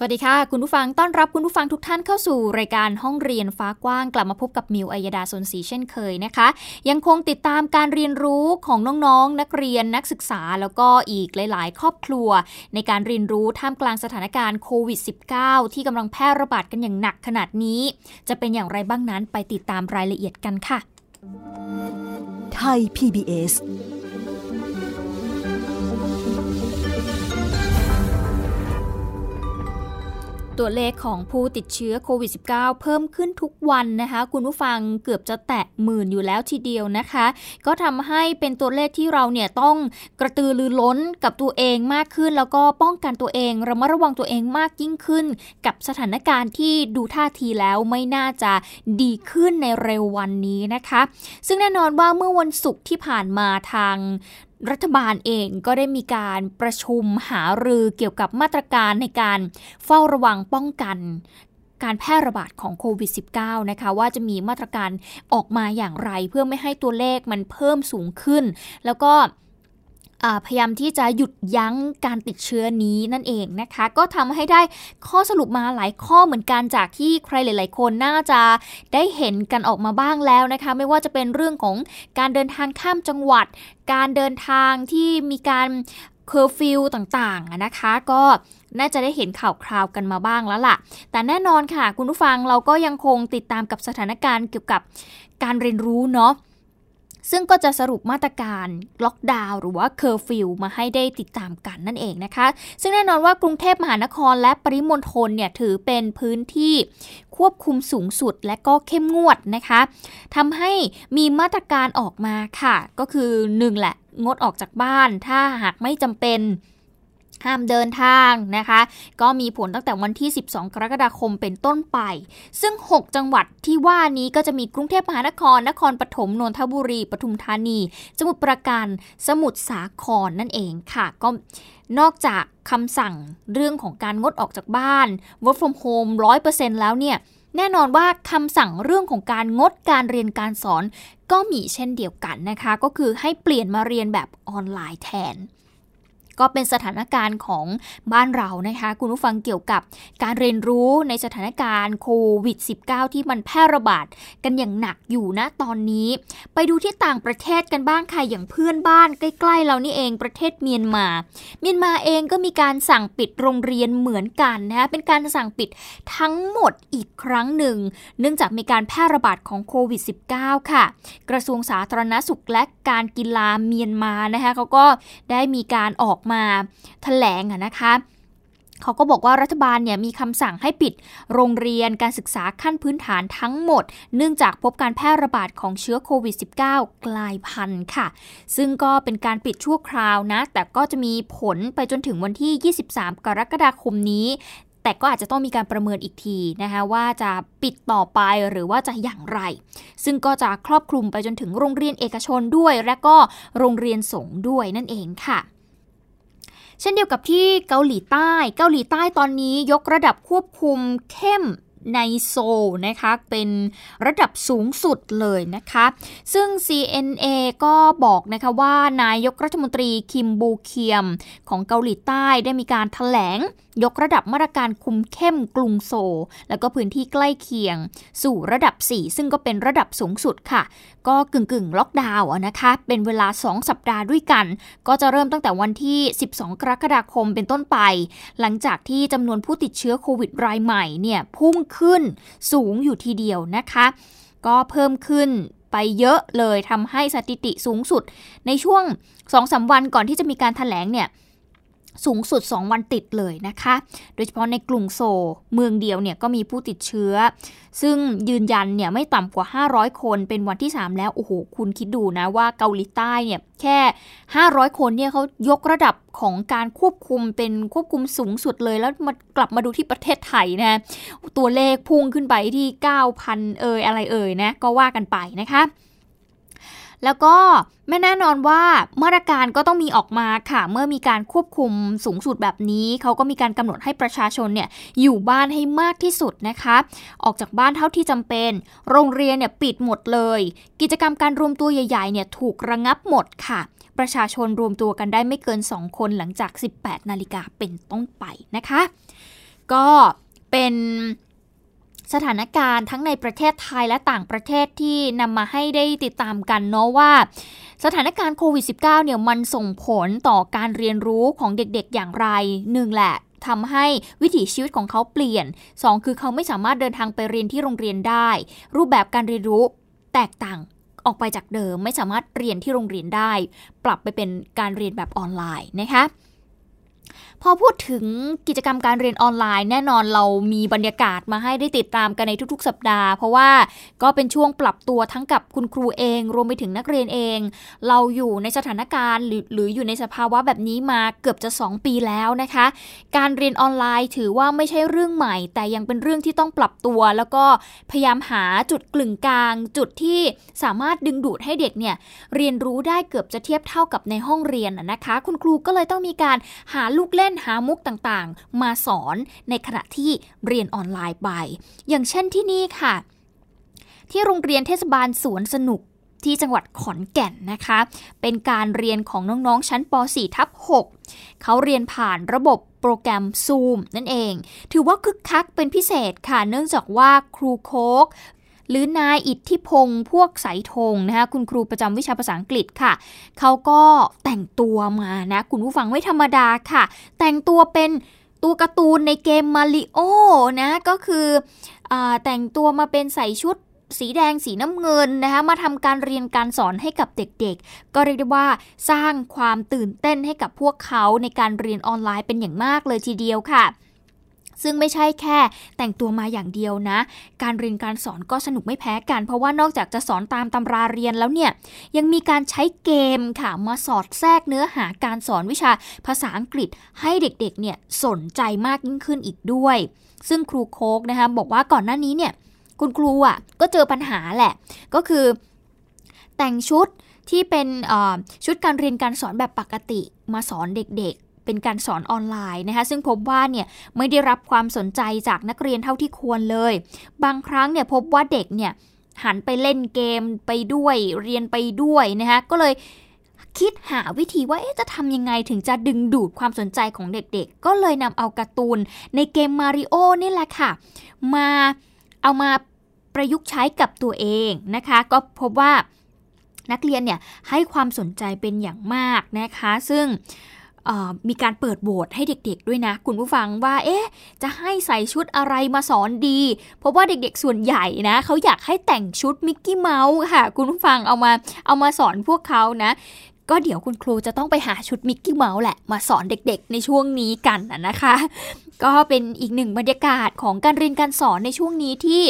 สวัสดีค่ะ คุณผู้ฟังต้อนรับคุณผู้ฟังทุกท่านเข้าสู่รายการห้องเรียนฟ้ากว้างกลับมาพบกับมิวอัยดาสนศรีเช่นเคยนะคะ ยังคงติดตามการเรียนรู้ของน้องๆนนักเรียนนักศึกษา แล้วก็อีกหลาย ๆ ครอบครัว ในการเรียนรู้ท่ามกลางสถานการณ์โควิด -19 ที่กำลังแพร่ระบาดกันอย่างหนักขนาดนี้ จะเป็นอย่างไรบ้างนั้นไปติดตามรายละเอียดกันค่ะไทย PBS ตัวเลขของผู้ติดเชื้อโควิด -19 เพิ่มขึ้นทุกวันนะคะ คุณผู้ฟังเกือบจะแตะหมื่นอยู่แล้วทีเดียวนะคะ ก็ทำให้เป็นตัวเลขที่เราเนี่ยต้องกระตือรือร้นกับตัวเองมากขึ้น แล้วก็ป้องกันตัวเองระมัดระวังตัวเองมากยิ่งขึ้น กับสถานการณ์ที่ดูท่าทีแล้วไม่น่าจะดีขึ้นในเร็ววันนี้นะคะ ซึ่งแน่นอนว่าเมื่อวันศุกร์ที่ผ่านมาทาง รัฐบาลเองก็ได้มีการประชุมหารือเกี่ยวกับมาตรการในการเฝ้าระวังป้องกันการแพร่ระบาดของโควิด -19 นะคะว่าจะมีมาตรการออกมาอย่างไรเพื่อไม่ให้ตัวเลขมันเพิ่มสูงขึ้น แล้วก็ พยายามที่จะหยุดยั้งการติดเชื้อนี้นั่นเองนะคะ ก็ทำให้ได้ข้อสรุปมาหลายข้อเหมือนกันจากที่ใครหลาย ๆ คนน่าจะได้เห็นกันออกมาบ้างแล้วนะคะ ไม่ว่าจะเป็นเรื่องของการเดินทางข้ามจังหวัด การเดินทางที่มีการเคอร์ฟิวต่างๆนะคะ ก็น่าจะได้เห็นข่าวคราวกันมาบ้างแล้วล่ะ แต่แน่นอนค่ะ คุณผู้ฟังเราก็ยังคงติดตามกับสถานการณ์เกี่ยวกับการเรียนรู้เนาะ ซึ่งก็จะสรุปมาตรการล็อกดาวน์หรือว่าเคอร์ฟิวมาให้ได้ติดตามกันนั่นเองนะคะ ซึ่งแน่นอนว่ากรุงเทพมหานครและปริมณฑลเนี่ยถือเป็นพื้นที่ควบคุมสูงสุดและก็เข้มงวดนะคะทำให้มีมาตรการออกมาค่ะ ก็คือ 1 แหละ งดออกจากบ้าน ถ้าหากไม่จำเป็น ห้ามเดินทางนะคะ ก็มีผลตั้งแต่วันที่ 12 กรกฎาคมเป็นต้นไป ซึ่ง 6 จังหวัดที่ว่านี้ก็จะมีกรุงเทพมหานคร นครปฐมนนทบุรี ปทุมธานี สมุทรปราการ สมุทรสาครนั่นเองค่ะ ก็นอกจากคำสั่งเรื่องของการงดออกจากบ้าน work from home 100%แล้วเนี่ย แน่นอนว่าคำสั่งเรื่องของการงดการเรียนการสอน ก็มีเช่นเดียวกันนะคะ ก็คือให้เปลี่ยนมาเรียนแบบออนไลน์แทน ก็เป็นสถานการณ์ของบ้านเรานะคะ คุณผู้ฟังเกี่ยวกับการเรียนรู้ในสถานการณ์โควิด -19 ที่มันแพร่ระบาดกันอย่างหนักอยู่นะตอนนี้ ไปดูที่ต่างประเทศกันบ้างค่ะอย่างเพื่อนบ้านใกล้ ๆ เรานี่เองประเทศเมียนมา เมียนมาเองก็มีการสั่งปิดโรงเรียนเหมือนกันนะคะเป็นการสั่งปิดทั้งหมดอีกครั้งหนึ่ง เนื่องจากมีการแพร่ระบาดของโควิด -19 ค่ะ กระทรวงสาธารณสุขและการกีฬาเมียนมานะคะเขาก็ได้มีการออกมาแถลงนะคะเขาก็บอกว่ารัฐบาลเนี่ยมีคำสั่งให้ปิดโรงเรียนการศึกษาขั้นพื้นฐานทั้งหมด เนื่องจากพบการแพร่ระบาดของเชื้อโควิด -19 กลายพันธุ์ค่ะ ซึ่งก็เป็นการปิดชั่วคราวนะ แต่ก็จะมีผลไปจนถึงวันที่ 23 กรกฎาคมนี้ แต่ก็อาจจะต้องมีการประเมินอีกทีนะคะว่าจะปิดต่อไปหรือว่าจะอย่างไร ซึ่งก็จะครอบคลุมไปจนถึงโรงเรียนเอกชนด้วย และก็โรงเรียนสงฆ์ด้วยนั่นเองค่ะ เช่นเดียวกับที่เกาหลีใต้ เกาหลีใต้ตอนนี้ยกระดับควบคุมเข้มในโซนะคะเป็นระดับสูงสุดเลยนะคะ ซึ่ง CNA ก็บอกนะคะว่านายกรัฐมนตรีคิมบูเคียมของเกาหลีใต้ได้มีการถแถลง ยกระดับมาตรการคุมเข้มกรุงโซ แล้วก็พื้นที่ใกล้เคียง สู่ระดับ 4 ซึ่งก็เป็นระดับสูงสุดค่ะ ก็กึ่งกึ่งล็อกดาวน์นะคะ เป็นเวลา 2 สัปดาห์ด้วยกัน ก็จะเริ่มตั้งแต่วันที่ 12 กรกฎาคมเป็นต้นไป หลังจากที่จำนวนผู้ติดเชื้อโควิดรายใหม่เนี่ยพุ่งขึ้นสูงอยู่ทีเดียวนะคะ ก็เพิ่มขึ้นไปเยอะเลยทำให้สถิติสูงสุด ในช่วง 2-3 วันก่อนที่จะมีการถแถลงเนี่ย สูงสุด 2 วันติดเลยนะคะ โดยเฉพาะในกรุงโซเมืองเดียวเนี่ยก็มีผู้ติดเชื้อ ซึ่งยืนยันเนี่ยไม่ต่ำกว่า 500 คนเป็นวันที่ 3 แล้ว โอ้โห คุณคิดดูนะว่าเกาหลีใต้เนี่ยแค่ 500 คนเนี่ยเขายกระดับของการควบคุมเป็นควบคุมสูงสุดเลย แล้วมากลับมาดูที่ประเทศไทยนะตัวเลขพุ่งขึ้นไปที่ 9,000 เอ่ยอะไรเอ่ยนะก็ว่ากันไปนะคะ แล้วก็ไม่แน่นอนว่ามาตรการก็ต้องมีออกมาค่ะ เมื่อมีการควบคุมสูงสุดแบบนี้ เขาก็มีการกำหนดให้ประชาชนเนี่ยอยู่บ้านให้มากที่สุดนะคะ ออกจากบ้านเท่าที่จำเป็น โรงเรียนเนี่ยปิดหมดเลย กิจกรรมการรวมตัวใหญ่ๆเนี่ยถูกระงับหมดค่ะ ประชาชนรวมตัวกันได้ไม่เกิน 2 คนหลังจาก 18 นาฬิกาเป็นต้นไปนะคะ ก็เป็น สถานการณ์ทั้งในประเทศไทยและต่างประเทศที่นำมาให้ได้ติดตามกันเนาะว่า สถานการณ์โควิด -19 เนี่ยมันส่งผลต่อการเรียนรู้ของเด็กๆอย่างไรหนึ่งแหละทำให้วิถีชีวิตของเขาเปลี่ยน 2 คือเขาไม่สามารถเดินทางไปเรียนที่โรงเรียนได้ รูปแบบการเรียนรู้แตกต่างออกไปจากเดิม ไม่สามารถเรียนที่โรงเรียนได้ ปรับไปเป็นการเรียนแบบออนไลน์นะคะ พอพูดถึงกิจกรรมการเรียนออนไลน์ แน่นอนเรามีบรรยากาศมาให้ได้ติดตามกันในทุก ๆ สัปดาห์ เพราะว่าก็เป็นช่วงปรับตัวทั้งกับคุณครูเอง รวมไปถึงนักเรียนเอง เราอยู่ในสถานการณ์ หรือหรืออยู่ในสภาวะแบบนี้มาเกือบจะ 2 ปีแล้วนะคะ การเรียนออนไลน์ถือว่าไม่ใช่เรื่องใหม่ แต่ยังเป็นเรื่องที่ต้องปรับตัว แล้วก็พยายามหาจุดกลึงกลาง จุดที่สามารถดึงดูดให้เด็กเนี่ยเรียนรู้ได้เกือบจะเทียบเท่ากับในห้องเรียนนะคะ คุณครูก็เลยต้องมีการหาลูกเล่นหามุกต่างๆ มาสอนในขณะที่เรียนออนไลน์ไป อย่างเช่นที่นี่ค่ะ ที่โรงเรียนเทศบาลสวนสนุกที่จังหวัดขอนแก่นนะคะ เป็นการเรียนของน้องๆ ชั้นป .4 ทับ6เขาเรียนผ่านระบบโปรแกรม Zoom นั่นเอง ถือว่าคึกคักเป็นพิเศษค่ะ เนื่องจากว่าครูโคก หรือนายอิทธิพงศ์พวกสายธงนะคะคุณครูประจำวิชาภาษาอังกฤษค่ะ เขาก็แต่งตัวมานะคุณผู้ฟังไม่ธรรมดาค่ะ แต่งตัวเป็นตัวการ์ตูนในเกมมาริโอนะก็คืออแต่งตัวมาเป็นใส่ชุดสีแดงสีน้ำเงินนะคะมาทำการเรียนการสอนให้กับเด็กๆ ก็เรียกได้ว่าสร้างความตื่นเต้นให้กับพวกเขาในการเรียนออนไลน์เป็นอย่างมากเลยทีเดียวค่ะ ซึ่งไม่ใช่แค่แต่งตัวมาอย่างเดียวนะ การเรียนการสอนก็สนุกไม่แพ้กัน เพราะว่านอกจากจะสอนตามตำราเรียนแล้วเนี่ย ยังมีการใช้เกมค่ะ มาสอดแทรกเนื้อหาการสอนวิชาภาษาอังกฤษให้เด็กๆเนี่ยสนใจมากยิ่งขึ้นอีกด้วย ซึ่งครูโคกนะคะบอกว่าก่อนหน้านี้เนี่ยคุณครูอะก็เจอปัญหาแหละ ก็คือ แต่งชุดที่เป็นชุดการเรียนการสอนแบบปกติมาสอนเด็ก เป็นการสอนออนไลน์นะคะซึ่งพบว่าเนี่ยไม่ได้รับความสนใจจากนักเรียนเท่าที่ควรเลย บางครั้งเนี่ยพบว่าเด็กเนี่ยหันไปเล่นเกมไปด้วยเรียนไปด้วยนะคะก็เลยคิดหาวิธีว่าจะทำยังไงถึงจะดึงดูดความสนใจของเด็กๆ ก็เลยนำเอาการ์ตูนในเกมมาริโอนี่แหละค่ะ มาเอามาประยุกต์ใช้กับตัวเองนะคะ ก็พบว่านักเรียนเนี่ยให้ความสนใจเป็นอย่างมากนะคะ ซึ่ง มีการเปิดโหวตให้เด็กๆด้วยนะ คุณผู้ฟังว่า เอ๊ะ จะให้ใส่ชุดอะไรมาสอนดี เพราะว่าเด็กๆส่วนใหญ่นะเขาอยากให้แต่งชุดมิกกี้เมาส์ค่ะ คุณผู้ฟังเอามาเอามาสอนพวกเขานะก็เดี๋ยวคุณครูจะต้องไปหาชุดมิกกี้เมาส์แหละ มาสอนเด็กๆ ในช่วงนี้กันนะคะ ก็เป็นอีกหนึ่งบรรยากาศของการเรียนการสอนในช่วงนี้ที่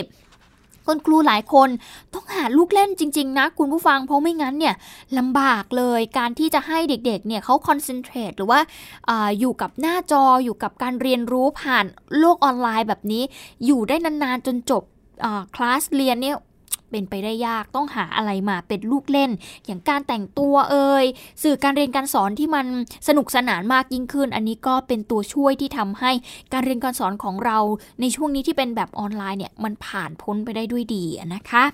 คุณครูหลายคนต้องหาลูกเล่นจริง ๆ นะ คุณผู้ฟังเพราะไม่งั้นเนี่ยลำบากเลยการที่จะให้เด็กๆเนี่ยเขา concentrate หรือว่าออยู่กับหน้าจออยู่กับการเรียนรู้ผ่านโลกออนไลน์แบบนี้ อยู่ได้นานๆจนจบคลาสเรียนเนี่ย เป็นไปได้ยากต้องหาอะไรมาเป็นลูกเล่น อย่างการแต่งตัวเอ่ยสื่อการเรียนการสอนที่มันสนุกสนานมากยิ่งขึ้น อันนี้ก็เป็นตัวช่วยที่ทำให้การเรียนการสอนของเราในช่วงนี้ที่เป็นแบบออนไลน์เนี่ยมันผ่านพ้นไปได้ด้วยดีนะคะ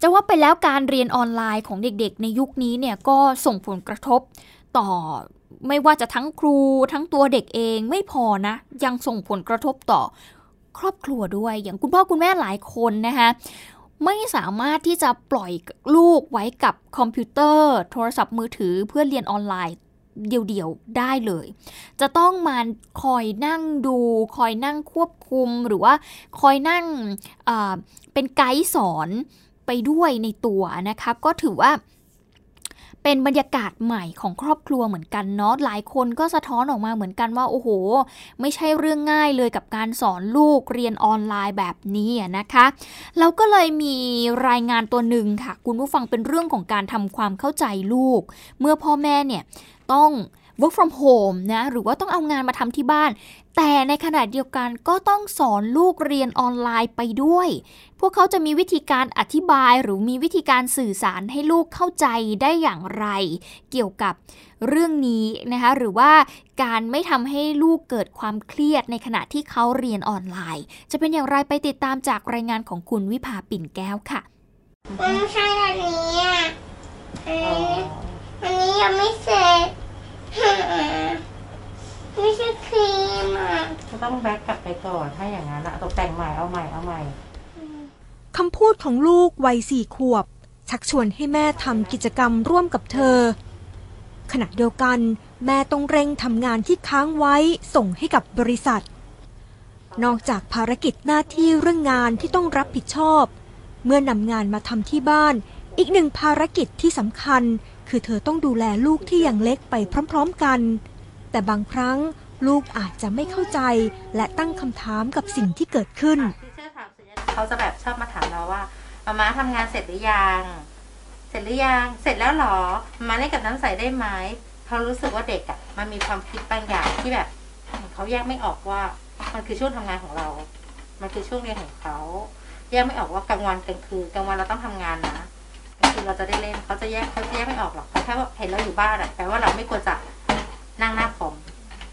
จะว่าไปแล้วการเรียนออนไลน์ของเด็กๆ ในยุคนี้เนี่ยก็ส่งผลกระทบต่อไม่ว่าจะทั้งครูทั้งตัวเด็กเองไม่พอนะ ยังส่งผลกระทบต่อครอบครัวด้วยอย่างคุณพ่อคุณแม่หลายคนนะคะ ไม่สามารถที่จะปล่อยลูกไว้กับคอมพิวเตอร์ โทรศัพท์มือถือเพื่อเรียนออนไลน์เดียวๆได้เลย จะต้องมาคอยนั่งดู คอยนั่งควบคุมหรือว่าคอยนั่งเป็นไกด์สอนไปด้วยในตัวนะคะ ก็ถือว่า เป็นบรรยากาศใหม่ของครอบครัวเหมือนกันเนาะหลายคนก็สะท้อนออกมาเหมือนกันว่าโอ้โห ไม่ใช่เรื่องง่ายเลยกับการสอนลูกเรียนออนไลน์แบบนี้นะคะแล้วก็เลยมีรายงานตัวหนึ่งค่ะ คุณผู้ฟังเป็นเรื่องของการทำความเข้าใจลูก เมื่อพ่อแม่เนี่ยต้อง work from home นะหรือว่าต้องเอางานมาทำที่บ้าน แต่ในขณะเดียวกันก็ต้องสอนลูกเรียนออนไลน์ไปด้วย พวกเขาจะมีวิธีการอธิบายหรือมีวิธีการสื่อสารให้ลูกเข้าใจได้อย่างไร เกี่ยวกับเรื่องนี้นะคะหรือว่าการไม่ทำให้ลูกเกิดความเครียดในขณะที่เขาเรียนออนไลน์ จะเป็นอย่างไรไปติดตามจากรายงานของคุณวิภาปิ่นแก้วค่ะไม่ใช่อันนี้อะอันนี้ยังไม่เสร็จ ไม่ใช่ครีมอะก็ต้องแบ็กกลับไปก่อนถ้าอย่างนั้นอะตกแต่งใหม่เอาใหม่เอาใหม่ คำพูดของลูกวัยสี่ขวบ ชักชวนให้แม่ทำกิจกรรมร่วมกับเธอ ขณะเดียวกันแม่ต้องเร่งทำงานที่ค้างไว้ส่งให้กับบริษัท นอกจากภารกิจหน้าที่เรื่องงานที่ต้องรับผิดชอบ เมื่อนำงานมาทำที่บ้าน อีกหนึ่งภารกิจที่สำคัญ คือเธอต้องดูแลลูกที่ยังเล็กไปพร้อมๆกัน แต่บางครั้งลูกอาจจะไม่เข้าใจและตั้งคำถามกับสิ่งที่เกิดขึ้น เขาจะแบบชอบมาถามเราว่ามาม่าทำงานเสร็จหรือยัง เสร็จหรือยัง เสร็จแล้วหรอ มาเล่นกับน้ำใสได้ไหมเขารู้สึกว่าเด็กอะ่ะ มันมีความคิดบางอย่างที่แบบเขาแยกไม่ออกว่า มันคือช่วงทำงานของเรา มันคือช่วงเรียนของเขา แยกไม่ออกว่ากลางวันกลางคืนกลางวันเราต้องทำงานนะ คืนเราจะได้เล่นเขาจะแยกเขาจะแยกไม่ออกหรอกเขาแค่ว่าเห็นเราอยู่บ้านอะแปลว่าเราไม่ควรจะนั่งหน้าคอม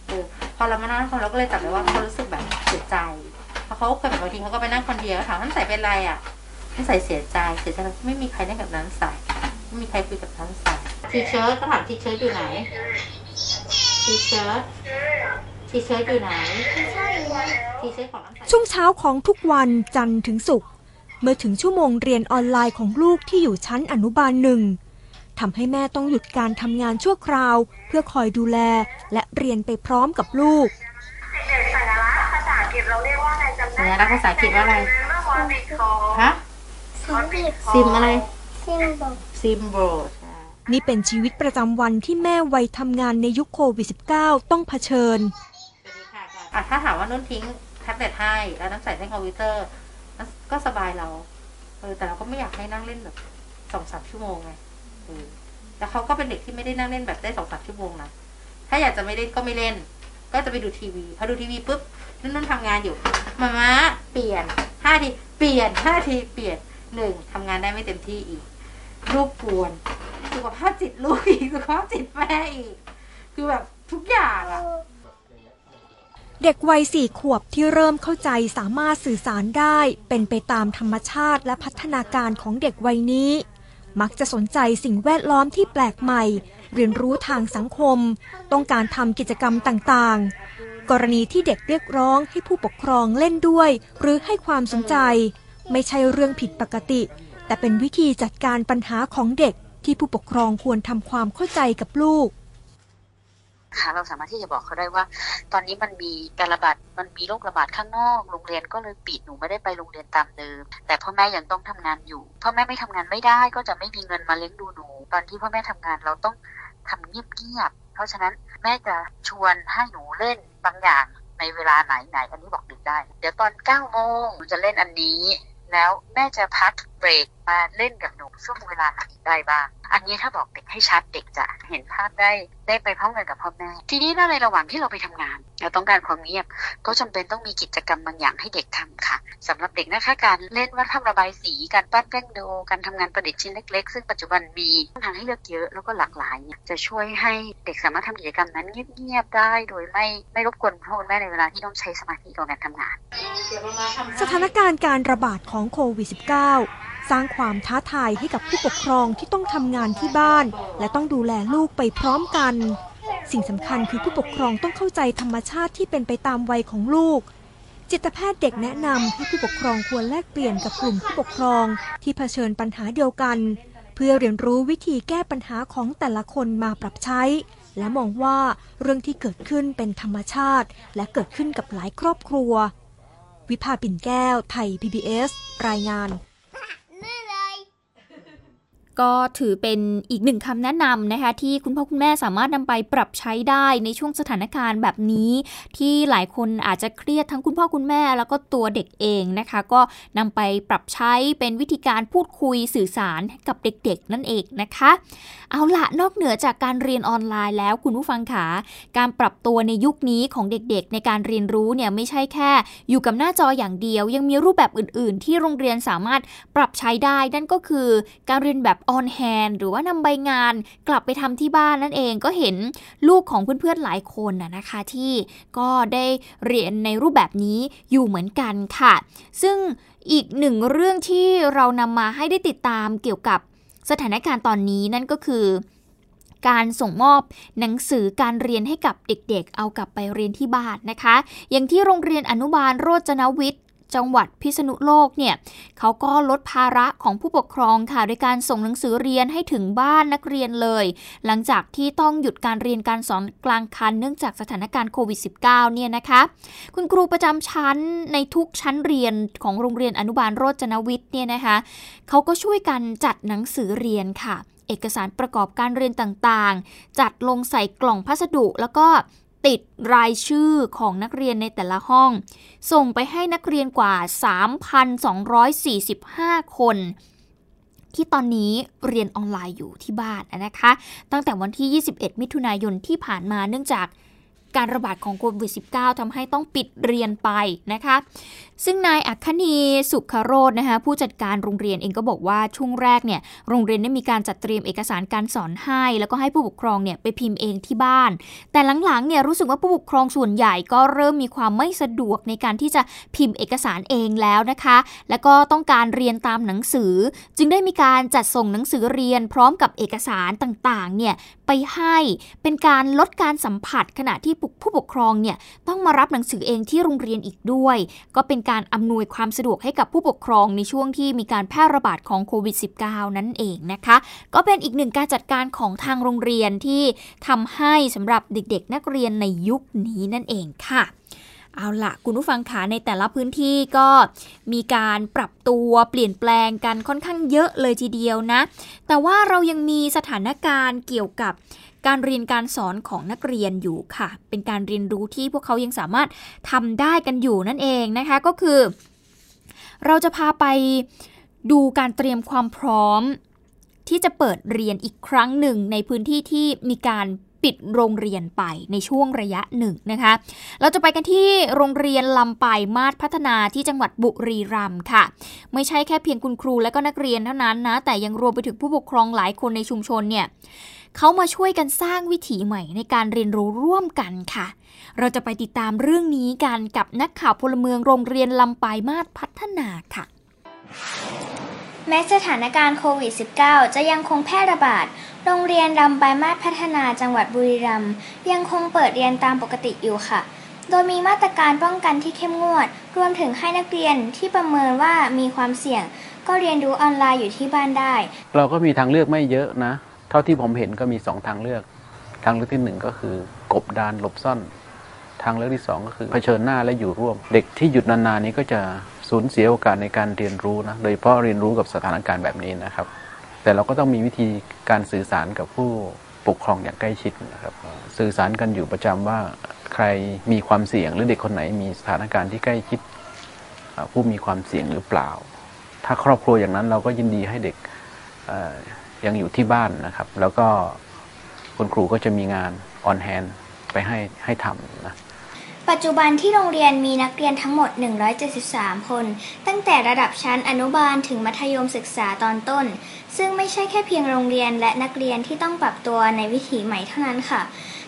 เออพอเรามานั่งหน้าคอมเราก็เลยจับได้ว่าเขารู้สึกแบบเสียใจเพราะเขาเคยแบบบางทีเขาก็ไปนั่งคนเดียวถามน้ำใสเป็นไรอะน้ำใสเสียใจเสียใจไม่มีใครเล่นกับน้ำใสไม่มีใครคุยกับน้ำใส teacher ก็ถาม teacher อยู่ไหน teacher teacher อยู่ไหน teacher ของน้ำใสช่วงเช้าของทุกวันจันทร์ถึงศุกร์ เมื่อถึงชั่วโมงเรียนออนไลน์ของลูกที่อยู่ชั้นอนุบาลหนึ่งทำให้แม่ต้องหยุดการทำงานชั่วคราว เพื่อคอยดูแลและเรียนไปพร้อมกับลูกกิจเราเรียกว่าอะไรจำได้สัญลักษณ์ภาษาอังกฤษว่าอะไรฮะซิมอะไรซิมโบซิมโบนี่เป็นชีวิตประจำวันที่แม่วัยทำงานในยุคโควิด -19 ต้องเผชิญถ้าถามว่านุ่นทิ้งแท็บเล็ตให้แล้วน้ำใส่ในคอมพิวเตอร์ ก็สบายเรา เออ แต่เราก็ไม่อยากให้นั่งเล่นแบบสองสามชั่วโมงไงเออแล้วเขาก็เป็นเด็กที่ไม่ได้นั่งเล่นแบบได้สองสามชั่วโมงนะ ถ้าอยากจะไม่เล่นก็ไม่เล่น ก็จะไปดูทีวี พอดูทีวีปุ๊บนุ่นนุ่นทำงานอยู่มามาเปลี่ยนห้าทีเปลี่ยนห้าทีเปลี่ยนหนึ่งทำงานได้ไม่เต็มที่อีก ลูกกวนสุขภาพจิตลูกอีกสุขภาพจิตแม่อีก คือแบบทุกอย่างอะ เด็กวัยสี่ขวบที่เริ่มเข้าใจสามารถสื่อสารได้ เป็นไปตามธรรมชาติและพัฒนาการของเด็กวัยนี้ มักจะสนใจสิ่งแวดล้อมที่แปลกใหม่ เรียนรู้ทางสังคม ต้องการทำกิจกรรมต่างๆ กรณีที่เด็กเรียกร้องให้ผู้ปกครองเล่นด้วย หรือให้ความสนใจ ไม่ใช่เรื่องผิดปกติ แต่เป็นวิธีจัดการปัญหาของเด็กที่ผู้ปกครองควรทำความเข้าใจกับลูก ค่ะเราสามารถที่จะบอกเขาได้ว่า ตอนนี้มันมีการระบาดมันมีโรคระบาดข้างนอกโรงเรียนก็เลยปิดหนูไม่ได้ไปโรงเรียนตามเดิม แต่พ่อแม่ยังต้องทำงานอยู่พ่อแม่ไม่ทำงานไม่ได้ก็จะไม่มีเงินมาเลี้ยงดูหนู ตอนที่พ่อแม่ทำงานเราต้องทำเงียบๆเพราะฉะนั้นแม่จะชวนให้หนูเล่นบางอย่างในเวลาไหนไหนอันนี้บอกดึกได้ เดี๋ยวตอนเก้าโมงหนูจะเล่นอันนี้ แล้วแม่จะพัก เบรกมาเล่นกับหนูช่วงเวลาไหนได้บ้าง อันนี้ถ้าบอกเด็กให้ชัดเด็กจะเห็นภาพได้ได้ไปพร้อมกันกับพ่อแม่ ทีนี้ในระหว่างที่เราไปทำงาน เราต้องการความเงียบ ก็จำเป็นต้องมีกิจกรรมบางอย่างให้เด็กทำค่ะสำหรับเด็กนะคะการเล่นวัดภาพระบายสี การปั้นแป้งโด การทำงานประดิษฐ์ชิ้นเล็ก ๆ ซึ่งปัจจุบันมีทางให้เลือกเยอะแล้วก็หลากหลายเนี่ยจะช่วยให้เด็กสามารถทำกิจกรรมนั้นเงียบๆได้ โดยไม่ไม่รบกวนพ่อแม่ในเวลาที่ต้องใช้สมาธิกับการทำงาน สถานการณ์การระบาดของโควิด -19 สร้างความท้าทายให้กับผู้ปกครองที่ต้องทำงานที่บ้าน และต้องดูแลลูกไปพร้อมกัน สิ่งสำคัญคือผู้ปกครองต้องเข้าใจธรรมชาติที่เป็นไปตามวัยของลูก จิตแพทย์เด็กแนะนำให้ผู้ปกครองควรแลกเปลี่ยนกับกลุ่มผู้ปกครอง ที่เผชิญปัญหาเดียวกัน เพื่อเรียนรู้วิธีแก้ปัญหาของแต่ละคนมาปรับใช้ และมองว่าเรื่องที่เกิดขึ้นเป็นธรรมชาติ และเกิดขึ้นกับหลายครอบครัว วิภาปิ่นแก้ว ไทย PBS รายงาน minute. ก็ถือเป็นอีกหนึ่งคำแนะนำนะคะ ที่คุณพ่อคุณแม่สามารถนำไปปรับใช้ได้ในช่วงสถานการณ์แบบนี้ ที่หลายคนอาจจะเครียดทั้งคุณพ่อคุณแม่แล้วก็ตัวเด็กเองนะคะ ก็นำไปปรับใช้เป็นวิธีการพูดคุยสื่อสารกับเด็กๆ นั่นเองนะคะ เอาละนอกเหนือจากการเรียนออนไลน์แล้วคุณผู้ฟังขาการปรับตัวในยุคนี้ของเด็กๆ ในการเรียนรู้เนี่ยไม่ใช่แค่ อยู่กับหน้าจออย่างเดียว ยังมีรูปแบบอื่น ๆ ที่โรงเรียนสามารถปรับใช้ได้นั่นก็คือการเรียนแบบออนแฮนหรือว่านำใบงานกลับไปทำที่บ้านนั่นเองก็เห็นลูกของเพื่อนๆหลายคนน่ะนะคะที่ก็ได้เรียนในรูปแบบนี้อยู่เหมือนกันค่ะ ซึ่งอีกหนึ่งเรื่องที่เรานำมาให้ได้ติดตามเกี่ยวกับสถานการณ์ตอนนี้นั่นก็คือการส่งมอบหนังสือการเรียนให้กับเด็กๆ เอากลับไปเรียนที่บ้านนะคะ อย่างที่โรงเรียนอนุบาลโรจนวิทย์ จังหวัดพิษณุโลกเนี่ยเขาก็ลดภาระของผู้ปกครองค่ะโดยการส่งหนังสือเรียนให้ถึงบ้านนักเรียนเลย หลังจากที่ต้องหยุดการเรียนการสอนกลางคันเนื่องจากสถานการณ์โควิด -19 เนี่ยนะคะ คุณครูประจำชั้นในทุกชั้นเรียนของโรงเรียนอนุบาลโรจนวิทย์เนี่ยนะคะเขาก็ช่วยกันจัดหนังสือเรียนค่ะ เอกสารประกอบการเรียนต่างๆ จัดลงใส่กล่องพัสดุแล้วก็ ติดรายชื่อของนักเรียนในแต่ละห้อง ส่งไปให้นักเรียนกว่า 3,245 คน ที่ตอนนี้เรียนออนไลน์อยู่ที่บ้านนะคะ ตั้งแต่วันที่ 21 มิถุนายนที่ผ่านมาเนื่องจาก การระบาดของโควิด -19 ทำให้ต้องปิดเรียนไปนะคะ ซึ่งนายอัคคณีสุขโรจนะคะผู้จัดการโรงเรียนเองก็บอกว่าช่วงแรกเนี่ยโรงเรียนได้มีการจัดเตรียมเอกสารการสอนให้ แล้วก็ให้ผู้ปกครองเนี่ยไปพิมพ์เองที่บ้าน แต่หลังๆเนี่ยรู้สึกว่าผู้ปกครองส่วนใหญ่ก็เริ่มมีความไม่สะดวกในการที่จะพิมพ์เอกสารเองแล้วนะคะ แล้วก็ต้องการเรียนตามหนังสือ จึงได้มีการจัดส่งหนังสือเรียนพร้อมกับเอกสารต่างๆเนี่ยไปให้เป็นการลดการสัมผัสขณะที่ผู้ปกครองเนี่ยต้องมารับหนังสือเองที่โรงเรียนอีกด้วย ก็เป็นการอำนวยความสะดวกให้กับผู้ปกครองในช่วงที่มีการแพร่ระบาดของโควิด -19 นั่นเองนะคะ ก็เป็นอีกหนึ่งการจัดการของทางโรงเรียนที่ทำให้สำหรับเด็กๆ นักเรียนในยุคนี้นั่นเองค่ะเอาละคุณผู้ฟังขาในแต่ละพื้นที่ก็มีการปรับตัวเปลี่ยนแปลงกันค่อนข้างเยอะเลยทีเดียวนะ แต่ว่าเรายังมีสถานการณ์เกี่ยวกับ การเรียนการสอนของนักเรียนอยู่ค่ะ เป็นการเรียนรู้ที่พวกเขายังสามารถทำได้กันอยู่นั่นเองนะคะ ก็คือ เราจะพาไปดูการเตรียมความพร้อม ที่จะเปิดเรียนอีกครั้งหนึ่งในพื้นที่ที่มีการปิดโรงเรียนไปในช่วงระยะหนึ่งนะคะ เราจะไปกันที่โรงเรียนลำปายมาศพัฒนาที่จังหวัดบุรีรัมย์ค่ะ ไม่ใช่แค่เพียงคุณครูและก็นักเรียนเท่านั้นนะ แต่ยังรวมไปถึงผู้ปกครองหลายคนในชุมชนเนี่ย เขามาช่วยกันสร้างวิถีใหม่ในการเรียนรู้ร่วมกันค่ะ เราจะไปติดตามเรื่องนี้กันกับนักข่าวพลเมืองโรงเรียนลำปายมาศพัฒนาค่ะ แม้สถานการณ์โควิด -19 จะยังคงแพร่ระบาด โรงเรียนลำปายมาศพัฒนาจังหวัดบุรีรัมย์ยังคงเปิดเรียนตามปกติอยู่ค่ะโดยมีมาตรการป้องกันที่เข้มงวด รวมถึงให้นักเรียนที่ประเมินว่ามีความเสี่ยง ก็เรียนรู้ออนไลน์อยู่ที่บ้านได้ เราก็มีทางเลือกไม่เยอะนะเท่าที่ผมเห็นก็มีสองทางเลือก ทางเลือกที่หนึ่งก็คือกบดานหลบซ่อน ทางเลือกที่สองก็คือเผชิญหน้าและอยู่ร่วม เด็กที่หยุดนานๆนี้ก็จะสูญเสียโอกาสในการเรียนรู้นะ โดยเฉพาะเรียนรู้กับสถานการณ์แบบนี้นะครับ แต่เราก็ต้องมีวิธีการสื่อสารกับผู้ปกครองอย่างใกล้ชิดนะครับ สื่อสารกันอยู่ประจำว่าใครมีความเสี่ยงหรือเด็กคนไหนมีสถานการณ์ที่ใกล้ชิดผู้มีความเสี่ยงหรือเปล่า ถ้าครอบครัวอย่างนั้นเราก็ยินดีให้เด็ก ยังอยู่ที่บ้านนะครับ แล้วก็คุณครูก็จะมีงานออนแฮนไปให้ให้ทำนะปัจจุบันที่โรงเรียนมีนักเรียนทั้งหมด 173 คน ตั้งแต่ระดับชั้นอนุบาลถึงมัธยมศึกษาตอนต้น ซึ่งไม่ใช่แค่เพียงโรงเรียนและนักเรียนที่ต้องปรับตัวในวิถีใหม่เท่านั้นค่ะ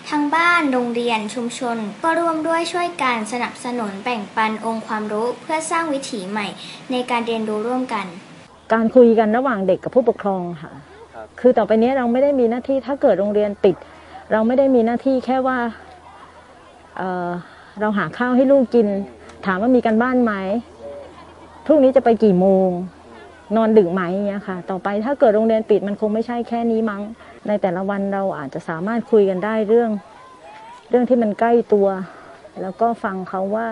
ทั้งบ้านโรงเรียนชุมชน ก็ร่วมด้วยช่วยกันสนับสนุนแบ่งปันองค์ความรู้เพื่อสร้างวิถีใหม่ในการเรียนรู้ร่วมกัน การคุยกันระหว่างเด็กกับผู้ปกครองค่ะ คือต่อไปนี้เราไม่ได้มีหน้าที่ถ้าเกิดโรงเรียนปิด เราไม่ได้มีหน้าที่แค่ว่าเเราหาข้าวให้ลูกกิน ถามว่ามีกันบ้านไหมพรุ่งนี้จะไปกี่โมง นอนดึกไหมอย่างเงี้ยค่ะ ต่อไปถ้าเกิดโรงเรียนปิดมันคงไม่ใช่แค่นี้มั้ง ในแต่ละวันเราอาจจะสามารถคุยกันได้เรื่อง เรื่องที่มันใกล้ตัว แล้วก็ฟังเขาว่า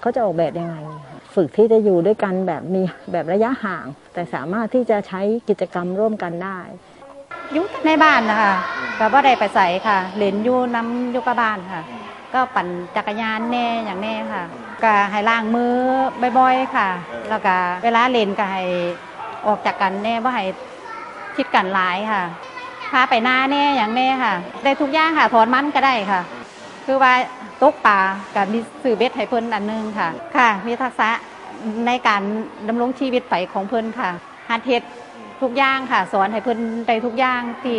เขาจะออกแบบยังไง ฝึกที่จะอยู่ด้วยกันแบบมีแบบระยะห่าง แต่สามารถที่จะใช้กิจกรรมร่วมกันได้อยุ่ในบ้านนะคะก็บ่ได้ไปใส่ค่ะเล่นอยู่น้ำอยู่กับบ้านค่ะ ก็ปั่นจักรยานแน่อย่างแน่ค่ะ ก็ให้ล้างมือบ่อยๆค่ะ แล้วก็เวลาเล่นก็ให้ออกจากกันแน่ว่าให้คิดกันหลายค่ะพาไปหน้าแน่อย่างแน่ค่ะ ได้ทุกอย่างค่ะถอนมันก็ได้ค่ะ คือว่า ตกปลากับมีสื่อเบ็ดให้เพิ่นอันหนึงค่ะ ค่ะ มีทักษะในการดำรงชีวิตไปของเพิ่นค่ะหัดเฮ็ดทุกอย่างค่ะ สอนให้เพิ่นได้ทุกอย่างที่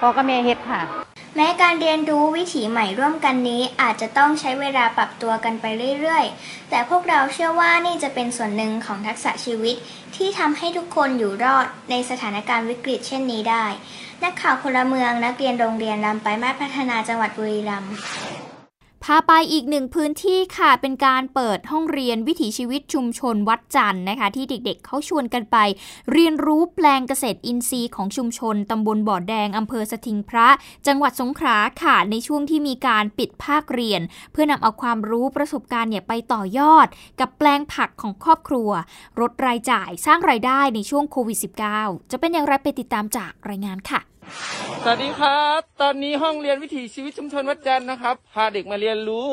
พ่อกับแม่เฮ็ดค่ะ แม้การเรียนรู้วิถีใหม่ร่วมกันนี้อาจจะต้องใช้เวลาปรับตัวกันไปเรื่อยๆ แต่พวกเราเชื่อว่านี่จะเป็นส่วนหนึ่งของทักษะชีวิต ที่ทำให้ทุกคนอยู่รอดในสถานการณ์วิกฤตเช่นนี้ได้ นักข่าวพลเมืองนักเรียนโรงเรียนลำไปมาพัฒนาจังหวัดบุรีรัมย์ พาไปอีกหนึ่งพื้นที่ค่ะ เป็นการเปิดห้องเรียนวิถีชีวิตชุมชนวัดจันทร์นะคะ ที่เด็กๆเขาชวนกันไป เรียนรู้แปลงเกษตรอินทรีย์ของชุมชนตำบลบ่อแดงอำเภอสถิงพระ จังหวัดสงขลาค่ะ ในช่วงที่มีการปิดภาคเรียน เพื่อนำเอาความรู้ประสบการณ์เนี่ยไปต่อยอด กับแปลงผักของครอบครัวลดรายจ่ายสร้างรายได้ในช่วงโควิด -19 จะเป็นอย่างไรไปติดตามจากรายงานค่ะ สวัสดีครับ ตอนนี้ห้องเรียนวิถีชีวิตชุมชนวัดจันทร์นะครับ พาเด็กมาเรียนรู้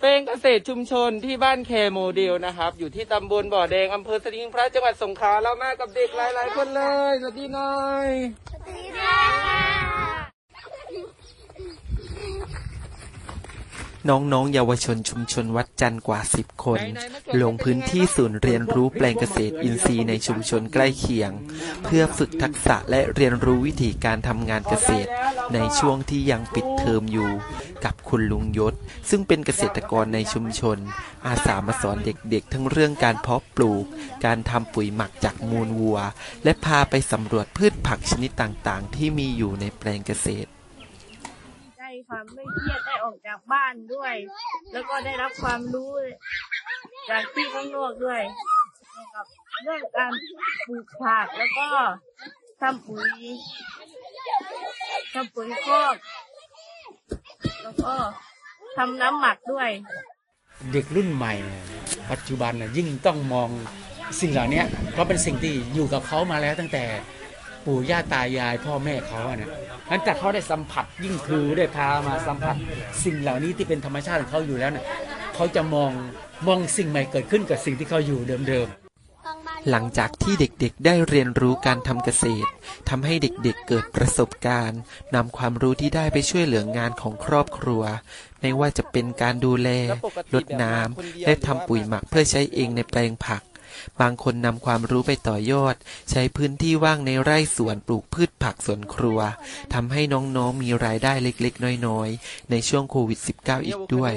เป็นเกษตรชุมชนที่บ้านแคโมเดลนะครับ อยู่ที่ตำบลบ่อแดงอำเภอสลิงพระจังหวัดสงขลาเรามากับเด็กหลายๆคนเลย สวัสดีหน่อย สวัสดีค่ะ น้องๆ เยาวชนชุมชนวัดจันทร์กว่า 10 คน ลงพื้นที่ศูนย์เรียนรู้แปลงเกษตรอินทรีย์ในชุมชนใกล้เคียง เพื่อฝึกทักษะและเรียนรู้วิธีการทำงานเกษตร ในช่วงที่ยังปิดเทอมอยู่ กับคุณลุงยศ ซึ่งเป็นเกษตรกรในชุมชน อาสามาสอนเด็กๆ ทั้งเรื่องการเพาะปลูก การทำปุ๋ยหมักจากมูลวัว และพาไปสำรวจพืชผักชนิดต่างๆ ที่มีอยู่ในแปลงเกษตรได้ ความไม่เครียดได้ออกจากบ้านด้วย แล้วก็ได้รับความรู้จากที่ข้างนอกด้วยเกี่ยวกับเรื่องการปลูกผักแล้วก็ทำปุ๋ยทำปุ๋ยคอกแล้วก็ทำน้ำหมักด้วย เด็กรุ่นใหม่ ปัจจุบันน่ะยิ่งต้องมองสิ่งเหล่านี้เพราะเป็นสิ่งที่อยู่กับเขามาแล้วตั้งแต่ ปู่ย่าตายายพ่อแม่เขาอะนะนั้นแต่เขาได้สัมผัสยิ่งครูได้พามาสัมผัสสิ่งเหล่านี้ที่เป็นธรรมชาติของเขาอยู่แล้วเนี่ยเขาจะมองมองสิ่งใหม่เกิดขึ้นกับสิ่งที่เขาอยู่เดิมๆหลังจากที่เด็กๆ ได้เรียนรู้การทำเกษตรทำให้เด็กๆ เกิดประสบการณ์นำความรู้ที่ได้ไปช่วยเหลืองานของครอบครัว ไม่ว่าจะเป็นการดูแลรดน้ำและทำปุ๋ยหมักเพื่อใช้เองในแปลงผัก บางคนนำความรู้ไปต่อยอด ใช้พื้นที่ว่างในไร่สวนปลูกพืชผักสวนครัวทำให้น้องๆ มีรายได้เล็กๆ น้อยๆ ในช่วงโควิด -19 อีกด้วย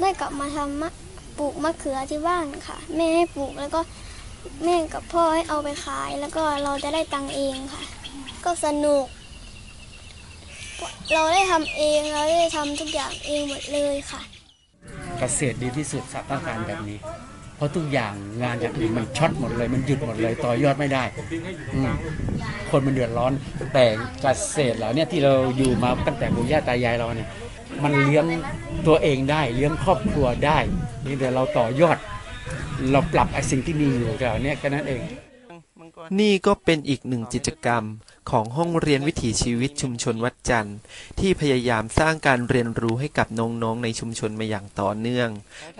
ได้กลับมาทำมะปลูกมะเขือที่บ้านค่ะ แม่ให้ปลูกแล้วก็แม่กับพ่อให้เอาไปขาย แล้วก็เราจะได้ตังค์เองค่ะ ก็สนุก เราได้ทำเองเราได้ทำทุกอย่างเองหมดเลยค่ะ เกษตรดีที่สุดสัตว์ต้องการแบบนี้เพ ราะทุกอย่างงานอย่างอื่นมันช็อตหมดเลย มันหยุดหมดเลยต่อยอดไม่ได้อืมคนมันเดือดร้อน แต่เกษตรเหล่านี้ที่เราอยู่มาตั้งแต่ปู่ย่าตายายเราเนี่ย มันเลี้ยงตัวเองได้เลี้ยงครอบครัวได้นี่เดี๋ยวเราต่อยอด เราปรับไอ้สิ่งที่มีอยู่เหล่านี้แค่นั้นเองนี่ก็เป็นอีกหนึ่งกิจกรรม ของห้องเรียนวิถีชีวิตชุมชนวัดจันทร์ ที่พยายามสร้างการเรียนรู้ให้กับน้องๆในชุมชนมาอย่างต่อเนื่อง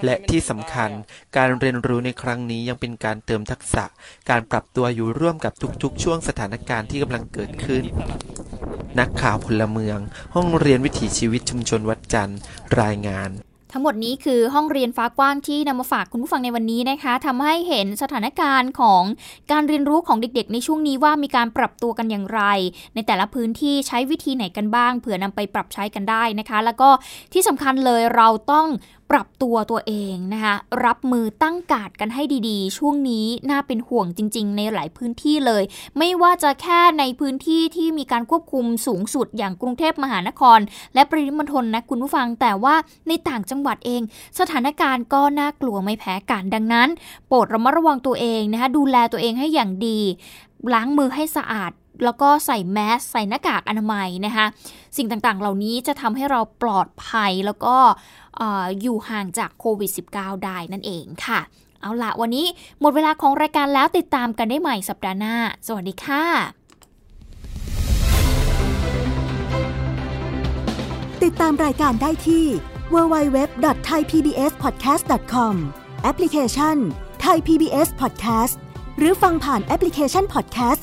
และที่สำคัญการเรียนรู้ในครั้งนี้ยังเป็นการเติมทักษะ การปรับตัวอยู่ร่วมกับทุกๆ ช่วงสถานการณ์ที่กำลังเกิดขึ้น นักข่าวพลเมือง ห้องเรียนวิถีชีวิตชุมชนวัดจันทร์รายงาน ทั้งหมดนี้คือห้องเรียนฟ้ากว้างที่นำมาฝากคุณผู้ฟังในวันนี้นะคะทำให้เห็นสถานการณ์ของการเรียนรู้ของเด็กๆ ในช่วงนี้ว่ามีการปรับตัวกันอย่างไร ในแต่ละพื้นที่ใช้วิธีไหนกันบ้าง เผื่อนำไปปรับใช้กันได้นะคะ แล้วก็ที่สำคัญเลยเราต้อง ปรับตัวตัวเองนะคะรับมือตั้งกาดกันให้ดีๆ ช่วงนี้น่าเป็นห่วงจริง ๆ ในหลายพื้นที่เลย ไม่ว่าจะแค่ในพื้นที่ที่มีการควบคุมสูงสุดอย่างกรุงเทพมหานคร และปริมณฑลนะคุณผู้ฟังแต่ว่าในต่างจังหวัดเอง สถานการณ์ก็น่ากลัวไม่แพ้กันดังนั้น โปรดระมัดระวังตัวเองนะคะดูแลตัวเองให้อย่างดี ล้างมือให้สะอาดแล้วก็ใส่แมสใส่หน้ากากอนามัยนะคะสิ่งต่างๆ เหล่านี้จะทำให้เราปลอดภัยแล้วก็อยู่ห่างจากโควิด -19 ได้นั่นเองค่ะ เอาละวันนี้หมดเวลาของรายการแล้วติดตามกันได้ใหม่สัปดาห์หน้า สวัสดีค่ะ ติดตามรายการได้ที่ www.thaipbspodcast.com แอปพลิเคชัน Thai PBS Podcast หรือฟังผ่านแอปพลิเคชัน Podcast